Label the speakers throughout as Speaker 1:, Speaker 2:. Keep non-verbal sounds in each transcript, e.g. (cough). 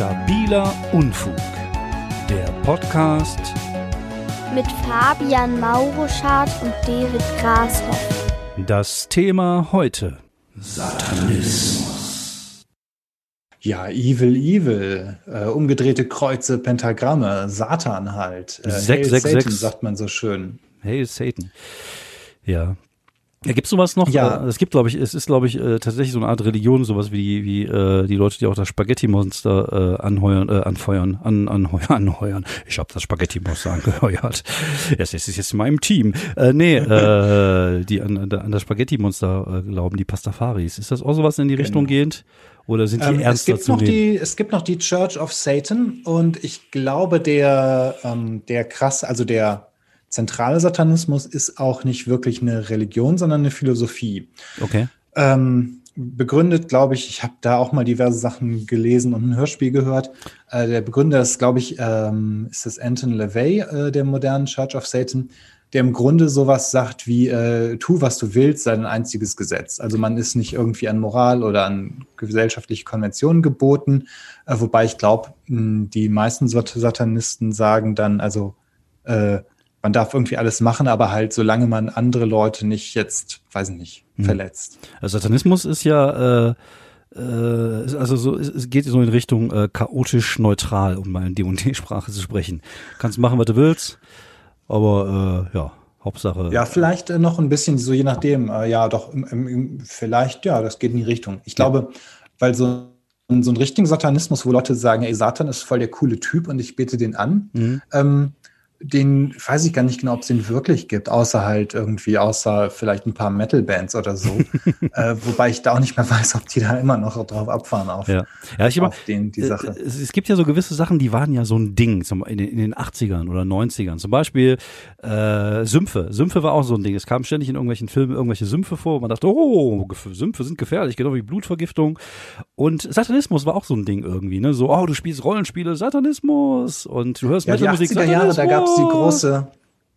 Speaker 1: Stabiler Unfug. Der Podcast
Speaker 2: mit Fabian Mauruschardt und David Grashoff.
Speaker 1: Das Thema heute: Satanismus.
Speaker 3: Ja, Evil, Evil, äh, umgedrehte Kreuze, Pentagramme, Satan halt.
Speaker 1: Äh, 666
Speaker 3: sagt man so schön.
Speaker 1: Hey Satan. Ja, ja, gibt es sowas noch?
Speaker 3: Ja.
Speaker 1: Äh, es gibt, glaube ich, es ist, glaube ich, äh, tatsächlich so eine Art Religion, sowas wie, wie äh, die Leute, die auch das Spaghetti-Monster äh, anheuern, äh, anfeuern, an, anheuern, (laughs) anheuern. Ich habe das Spaghetti-Monster angeheuert. (laughs) Es ist jetzt in meinem Team. Äh, nee, äh, (laughs) die an, an das Spaghetti-Monster äh, glauben, die Pastafaris. Ist das auch sowas in die genau. Richtung gehend? Oder sind die ähm, ernster
Speaker 3: es gibt noch die, Es gibt noch die Church of Satan und ich glaube, der, ähm, der krass, also der zentrale Satanismus ist auch nicht wirklich eine Religion, sondern eine Philosophie.
Speaker 1: Okay.
Speaker 3: Ähm, begründet, glaube ich, ich habe da auch mal diverse Sachen gelesen und ein Hörspiel gehört. Äh, der Begründer ist, glaube ich, ähm, ist das Anton LaVey äh, der modernen Church of Satan, der im Grunde sowas sagt wie, äh, tu, was du willst, sei ein einziges Gesetz. Also man ist nicht irgendwie an Moral oder an gesellschaftliche Konventionen geboten, äh, wobei ich glaube, die meisten Satanisten sagen dann, also äh, man darf irgendwie alles machen, aber halt, solange man andere Leute nicht jetzt, weiß ich nicht, mhm. verletzt.
Speaker 1: Also Satanismus ist ja, äh, äh, also so, es geht so in Richtung äh, chaotisch neutral, um mal in D&D-Sprache zu sprechen. Kannst machen, was du willst, aber äh, ja, Hauptsache.
Speaker 3: Ja, vielleicht äh, noch ein bisschen so, je nachdem. Äh, ja, doch, im, im, vielleicht, ja, das geht in die Richtung. Ich glaube, ja. weil so so ein richtigen Satanismus, wo Leute sagen, ey, Satan ist voll der coole Typ und ich bete den an, mhm. ähm, den weiß ich gar nicht genau, ob es den wirklich gibt, außer halt irgendwie, außer vielleicht ein paar Metal-Bands oder so. (laughs) äh, wobei ich da auch nicht mehr weiß, ob die da immer noch drauf abfahren auf,
Speaker 1: ja. Ja, ich
Speaker 3: auf den, die Sache.
Speaker 1: Es, es, gibt ja so gewisse Sachen, die waren ja so ein Ding in den, in den 80ern oder 90ern. Zum Beispiel äh, Sümpfe. Sümpfe war auch so ein Ding. Es kam ständig in irgendwelchen Filmen irgendwelche Sümpfe vor man dachte, oh, Sümpfe sind gefährlich, genau wie Blutvergiftung. Und Satanismus war auch so ein Ding irgendwie. Ne? So, oh, du spielst Rollenspiele, Satanismus und du hörst
Speaker 3: ja, Metal-Musik, Satanismus. Jahre, da gab's die große,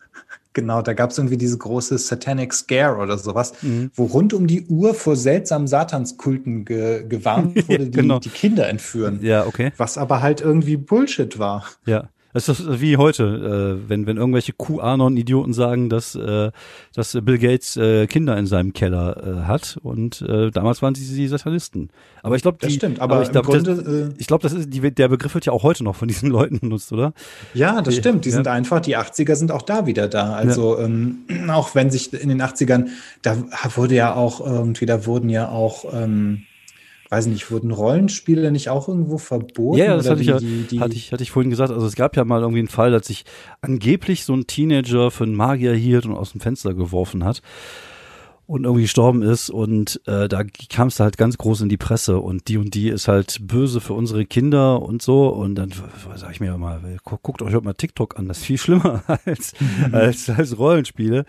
Speaker 3: (laughs) genau, da gab es irgendwie diese große Satanic Scare oder sowas, mhm. wo rund um die Uhr vor seltsamen Satanskulten ge gewarnt (laughs) wurde, die genau. die Kinder entführen.
Speaker 1: Ja, okay.
Speaker 3: Was aber halt irgendwie Bullshit war.
Speaker 1: Ja. Das ist wie heute, äh, wenn, wenn irgendwelche QAnon-Idioten sagen, dass, äh, dass Bill Gates äh, Kinder in seinem Keller äh, hat und äh, damals waren sie die Satanisten. Aber ich glaube,
Speaker 3: das stimmt. Aber, aber
Speaker 1: ich glaube, das, äh, ich glaube, das ist die, der Begriff wird ja auch heute noch von diesen (laughs) Leuten benutzt, oder?
Speaker 3: Ja, das die, stimmt. Die ja. sind einfach, die 80er sind auch da wieder da. Also ja. ähm, auch wenn sich in den 80ern, da wurde ja auch irgendwie, da wurden ja auch ähm, weiß nicht, wurden Rollenspiele nicht auch irgendwo verboten?
Speaker 1: Ja, ja das hatte ich ja, die, die hatte ich, hatte ich vorhin gesagt. Also es gab ja mal irgendwie einen Fall, dass sich angeblich so ein Teenager für einen Magier hielt und aus dem Fenster geworfen hat und irgendwie gestorben ist und äh, da kam es halt ganz groß in die Presse und die und die ist halt böse für unsere Kinder und so und dann sag ich mir mal, guckt euch heute mal TikTok an, das ist viel schlimmer (laughs) als, als, als Rollenspiele.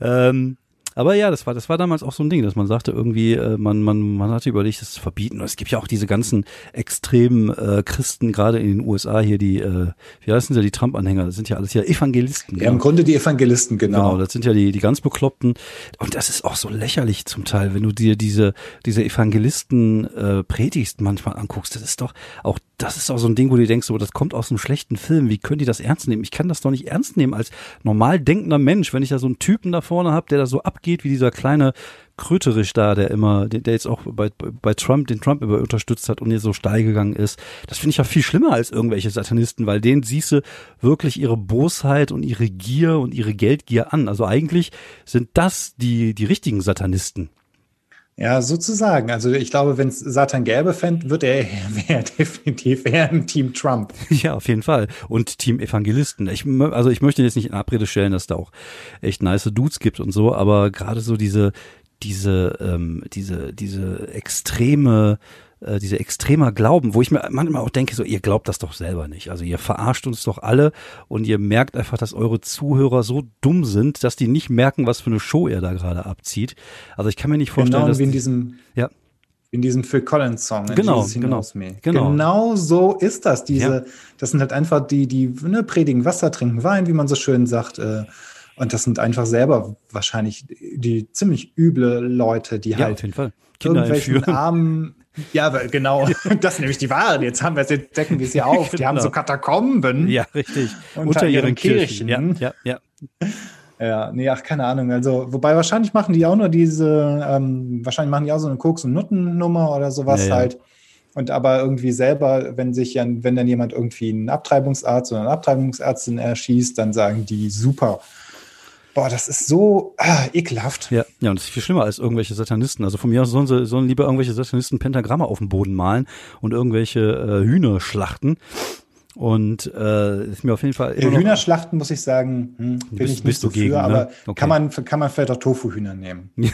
Speaker 1: Ähm, aber ja, das war, das war damals auch so ein Ding, dass man sagte irgendwie, äh, man, man, man hatte überlegt, das zu verbieten. Und es gibt ja auch diese ganzen extremen äh, Christen, gerade in den USA hier, die, äh, wie heißen sie, die Trump-Anhänger, das sind ja alles ja Evangelisten.
Speaker 3: Ja, genau. im Grunde die Evangelisten, genau. Genau,
Speaker 1: das sind ja die, die ganz Bekloppten. Und das ist auch so lächerlich zum Teil, wenn du dir diese, diese Evangelisten äh, predigst manchmal anguckst. Das ist doch auch, das ist auch so ein Ding, wo du denkst, so, das kommt aus einem schlechten Film. Wie können die das ernst nehmen? Ich kann das doch nicht ernst nehmen als normal denkender Mensch, wenn ich da so einen Typen da vorne habe, der da so abgeht geht wie dieser kleine Kröterich da, der immer, der, jetzt auch bei, bei Trump, den Trump immer unterstützt hat und hier so steil gegangen ist. Das finde ich ja viel schlimmer als irgendwelche Satanisten, weil denen siehst du wirklich ihre Bosheit und ihre Gier und ihre Geldgier an. Also eigentlich sind das die, die richtigen Satanisten.
Speaker 3: Ja, sozusagen. Also ich glaube, wenn es Satan gäbe, fänd, wird er (laughs) wäre definitiv eher im Team Trump.
Speaker 1: Ja, auf jeden Fall. Und Team Evangelisten. Ich, also ich möchte jetzt nicht in Abrede stellen, dass da auch echt nice Dudes gibt und so, aber gerade so diese, diese, ähm, diese, diese extreme äh, diese extremer Glauben, wo ich mir manchmal auch denke, so ihr glaubt das doch selber nicht. Also ihr verarscht uns doch alle und ihr merkt einfach, dass eure Zuhörer so dumm sind, dass die nicht merken, was für eine Show ihr da gerade abzieht. Also ich kann mir nicht vorstellen,
Speaker 3: genau
Speaker 1: dass
Speaker 3: wie in diesem
Speaker 1: ja
Speaker 3: in diesem Phil Collins Song.
Speaker 1: Genau, genau,
Speaker 3: genau. Genau so ist das. Diese, ja. das sind halt einfach die, die ne, predigen Wasser, trinken Wein, wie man so schön sagt. Äh, und das sind einfach selber wahrscheinlich die ziemlich üble Leute, die
Speaker 1: ja,
Speaker 3: halt irgendwelchen entführen. armen Ja, aber genau, (laughs) das sind nämlich die Wahren. Jetzt haben wir jetzt decken wir sie auf. Die haben
Speaker 1: Genau.
Speaker 3: so Katakomben
Speaker 1: Ja, richtig.
Speaker 3: unter, ihren Kirchen.
Speaker 1: Ja, ja, ja.
Speaker 3: Ja, nee, ach, keine Ahnung. Also, wobei wahrscheinlich machen die auch nur diese, ähm, wahrscheinlich machen die auch so eine Koks- und Nuttennummer oder sowas
Speaker 1: Ja, ja.
Speaker 3: halt. Und aber irgendwie selber, wenn sich ja, wenn dann jemand irgendwie einen Abtreibungsarzt oder eine Abtreibungsärztin erschießt, dann sagen die super. Boah, das ist so ah, ekelhaft.
Speaker 1: Ja, ja, und das ist viel schlimmer als irgendwelche Satanisten. Also von mir aus sollen sie sollen lieber irgendwelche Satanisten Pentagramme auf dem Boden malen und irgendwelche äh, Hühner schlachten. Und äh, ist mir auf jeden Fall immer
Speaker 3: Hühnerschlachten muss ich sagen, hm, bin
Speaker 1: bist-
Speaker 3: ich nicht
Speaker 1: bist
Speaker 3: so
Speaker 1: du gegen,
Speaker 3: für,
Speaker 1: ne?
Speaker 3: aber
Speaker 1: Okay.
Speaker 3: kann, man, kann man vielleicht auch Tofu-Hühner nehmen. (laughs)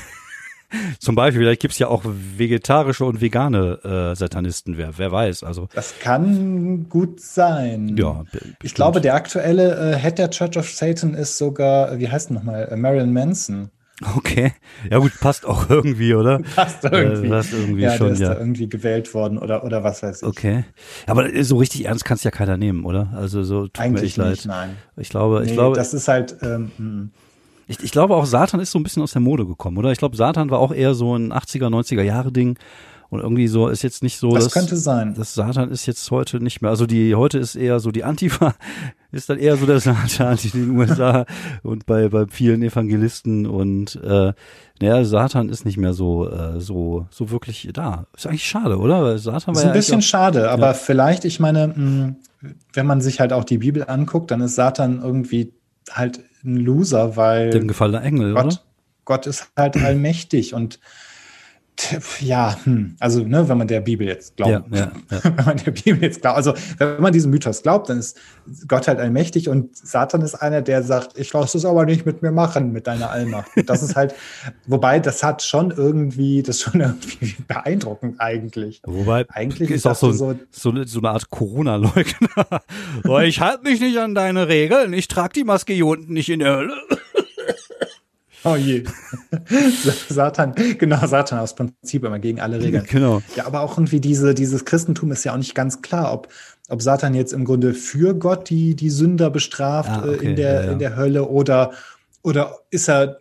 Speaker 1: zum Beispiel, vielleicht gibt's ja auch vegetarische und vegane äh, Satanisten, wer, wer weiß. Also
Speaker 3: Das kann gut sein.
Speaker 1: ja,
Speaker 3: Ich glaube, der aktuelle äh, Head der Church of Satan ist sogar, äh, wie heißt nochmal, äh, Marilyn Manson.
Speaker 1: Okay. Ja gut, passt auch irgendwie, oder? (laughs)
Speaker 3: Passt irgendwie.
Speaker 1: Äh, passt irgendwie
Speaker 3: ja,
Speaker 1: schon,
Speaker 3: der ist
Speaker 1: ja.
Speaker 3: da irgendwie gewählt worden oder, oder was weiß ich.
Speaker 1: Okay. Aber so richtig ernst kann's ja keiner nehmen, oder? Also so tut mir
Speaker 3: Eigentlich
Speaker 1: echt leid.
Speaker 3: nicht, nein.
Speaker 1: Ich glaube, ich
Speaker 3: Nee,
Speaker 1: glaube,
Speaker 3: das ist halt, ähm, mm.
Speaker 1: Ich, ich glaube auch Satan ist so ein bisschen aus der Mode gekommen, oder? Ich glaube, Satan war auch eher so ein 80er, 90er Jahre Ding. Und irgendwie so ist jetzt nicht so,
Speaker 3: das
Speaker 1: dass,
Speaker 3: könnte sein.
Speaker 1: das Satan ist jetzt heute nicht mehr. Also die heute ist eher so die Antifa, (laughs) ist dann eher so der Satan in den USA (laughs) und bei, bei vielen Evangelisten und äh, naja, Satan ist nicht mehr so, äh, so, so wirklich da. Ist eigentlich schade, oder? Weil Satan war
Speaker 3: ist ein
Speaker 1: ja
Speaker 3: bisschen
Speaker 1: eigentlich
Speaker 3: schade, aber vielleicht, ich meine, mh, wenn man sich halt auch die Bibel anguckt, dann ist Satan irgendwie halt ein Loser, weil
Speaker 1: dem gefallener Engel, oder?
Speaker 3: Gott, Gott ist halt allmächtig und ja, hm, also ne, wenn man der Bibel jetzt glaubt,
Speaker 1: Ja, ja, ja. (laughs)
Speaker 3: wenn man der Bibel jetzt glaubt, also wenn man diesem Mythos glaubt, dann ist Gott halt allmächtig und Satan ist einer, der sagt, ich lasse es aber nicht mit mir machen, mit deiner Allmacht. Das ist halt, (laughs) wobei das hat schon irgendwie, das ist schon irgendwie (laughs) beeindruckend eigentlich.
Speaker 1: Wobei,
Speaker 3: Eigentlich
Speaker 1: ist auch
Speaker 3: das
Speaker 1: so,
Speaker 3: so-
Speaker 1: so, so eine Art Corona-Leugner. ich halte mich nicht an deine Regeln, ich trage die Maske hier unten nicht in der Hölle. (laughs)
Speaker 3: Oh je. Satan, genau, Satan aus Prinzip immer gegen alle Regeln. (laughs)
Speaker 1: Genau.
Speaker 3: Ja, aber auch irgendwie diese, dieses Christentum ist ja auch nicht ganz klar, ob, ob Satan jetzt im Grunde für Gott die, die Sünder bestraft
Speaker 1: Ah,
Speaker 3: äh,
Speaker 1: okay,
Speaker 3: in, der,
Speaker 1: ja, ja.
Speaker 3: in der Hölle oder, oder ist er.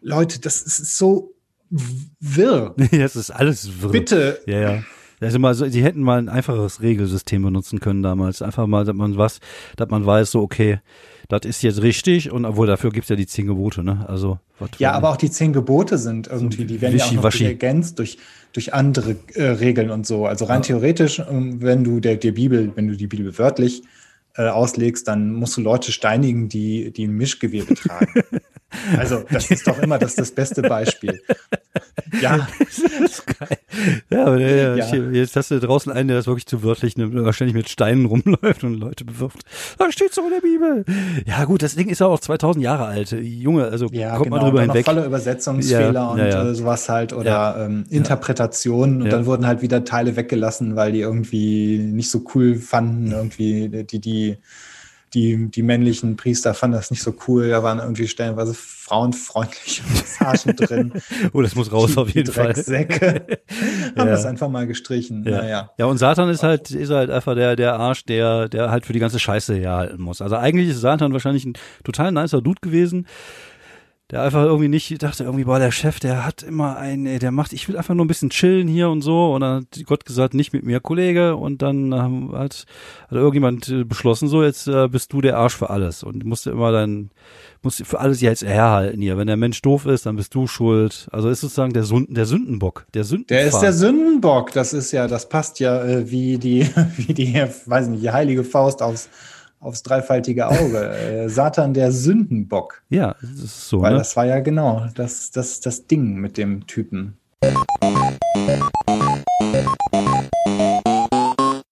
Speaker 3: Leute, das ist so wirr. (laughs)
Speaker 1: Das ist alles wirr.
Speaker 3: Bitte.
Speaker 1: Ja, ja. Das ist immer so, die hätten mal ein einfacheres Regelsystem benutzen können damals. Einfach mal, dass man was, dass man weiß, so, okay, das ist jetzt richtig und obwohl dafür gibt's ja die zehn Gebote, ne? Also,
Speaker 3: Ja, aber auch die zehn Gebote sind irgendwie, die werden ja auch noch ergänzt durch, durch andere äh, Regeln und so. Also rein theoretisch, ähm, wenn du der, der Bibel, wenn du die Bibel wörtlich äh, auslegst, dann musst du Leute steinigen, die, die ein Mischgewebe tragen. (laughs) also, das ist doch immer das, das beste Beispiel. (laughs) Ja,
Speaker 1: das ist geil. Ja, aber ja,
Speaker 3: Ja.
Speaker 1: Jetzt hast du draußen einen, der das wirklich zu wörtlich nimmt, und wahrscheinlich mit Steinen (laughs) rumläuft und Leute bewirft. Da steht's doch in der Bibel. Ja, gut, das Ding ist ja auch 2000 Jahre alt. Junge, also
Speaker 3: ja
Speaker 1: kommt
Speaker 3: genau.
Speaker 1: man drüber hinweg.
Speaker 3: volle Übersetzungsfehler
Speaker 1: Ja,
Speaker 3: und. Äh, sowas halt oder ähm, Interpretationen und dann wurden halt wieder Teile weggelassen, weil die irgendwie nicht so cool fanden, irgendwie die, die, die, die männlichen Priester fanden das nicht so cool, da waren irgendwie stellenweise frauenfreundliche Passagen (laughs) drin.
Speaker 1: Oh, das muss raus auf jeden Fall.
Speaker 3: Drecksäcke (laughs) haben
Speaker 1: Ja.
Speaker 3: das einfach mal gestrichen.
Speaker 1: Ja.
Speaker 3: Naja.
Speaker 1: ja, und Satan ist halt, ist halt einfach der, der Arsch, der, der halt für die ganze Scheiße herhalten muss. Also eigentlich ist Satan wahrscheinlich ein total nicer Dude gewesen, der einfach irgendwie nicht dachte, irgendwie, boah, der Chef, der hat immer einen, ey, der macht, ich will einfach nur ein bisschen chillen hier und so. Und dann hat Gott gesagt, nicht mit mir, Kollege. Und dann ähm, hat, hat irgendjemand äh, beschlossen, so, jetzt äh, bist du der Arsch für alles. Und musste immer dein, musst für alles jetzt herhalten hier. Wenn der Mensch doof ist, dann bist du schuld. Also ist sozusagen der, Sünden, der Sündenbock, der Sündenbock.
Speaker 3: Der ist der Sündenbock, das ist ja, das passt ja äh, wie die, (laughs) wie die, weiß nicht, die heilige Faust aufs, aufs dreifaltige Auge. äh, Satan der Sündenbock.
Speaker 1: Ja, das ist so,
Speaker 3: Weil
Speaker 1: ne?
Speaker 3: das war ja genau das, das, das Ding mit dem Typen.